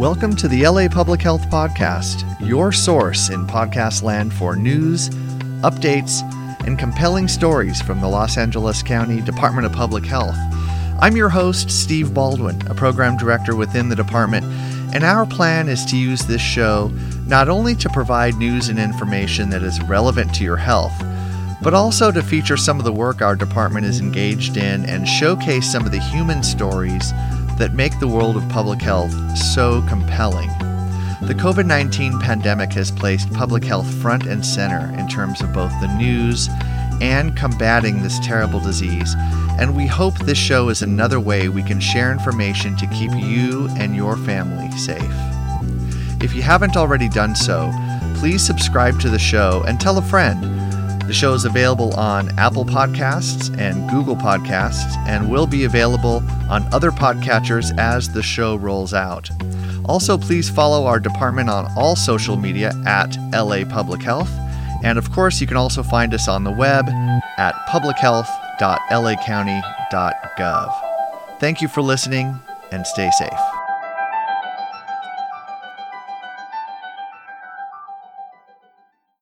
welcome to the LA Public Health Podcast, your source in podcast land for news, updates, and compelling stories from the Los Angeles County Department of Public Health. I'm your host, Steve Baldwin, a program director within the department, and our plan is to use this show not only to provide news and information that is relevant to your health, but also to feature some of the work our department is engaged in and showcase some of the human stories that make the world of public health so compelling. The COVID 19 pandemic has placed public health front and center in terms of both the news and combating this terrible disease, and we hope this show is another way we can share information to keep you and your family safe. If you haven't already done so, please subscribe to the show and tell a friend. The show is available on Apple Podcasts and Google Podcasts and will be available on other podcatchers as the show rolls out. Also, please follow our department on all social media at LA Public Health. And of course, you can also find us on the web at publichealth.lacounty.gov. Thank you for listening and stay safe.